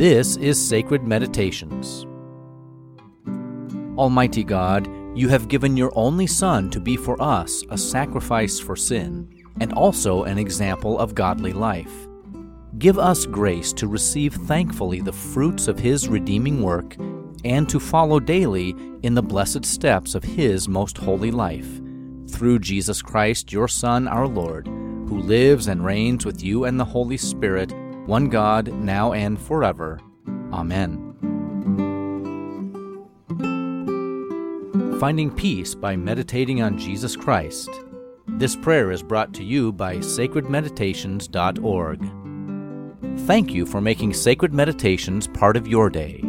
This is Sacred Meditations. Almighty God, you have given your only Son to be for us a sacrifice for sin, and also an example of godly life. Give us grace to receive thankfully the fruits of His redeeming work and to follow daily in the blessed steps of His most holy life. Through Jesus Christ, your Son, our Lord, who lives and reigns with you and the Holy Spirit, one God, now and forever. Amen. Finding peace by meditating on Jesus Christ. This prayer is brought to you by sacredmeditations.org. Thank you for making Sacred Meditations part of your day.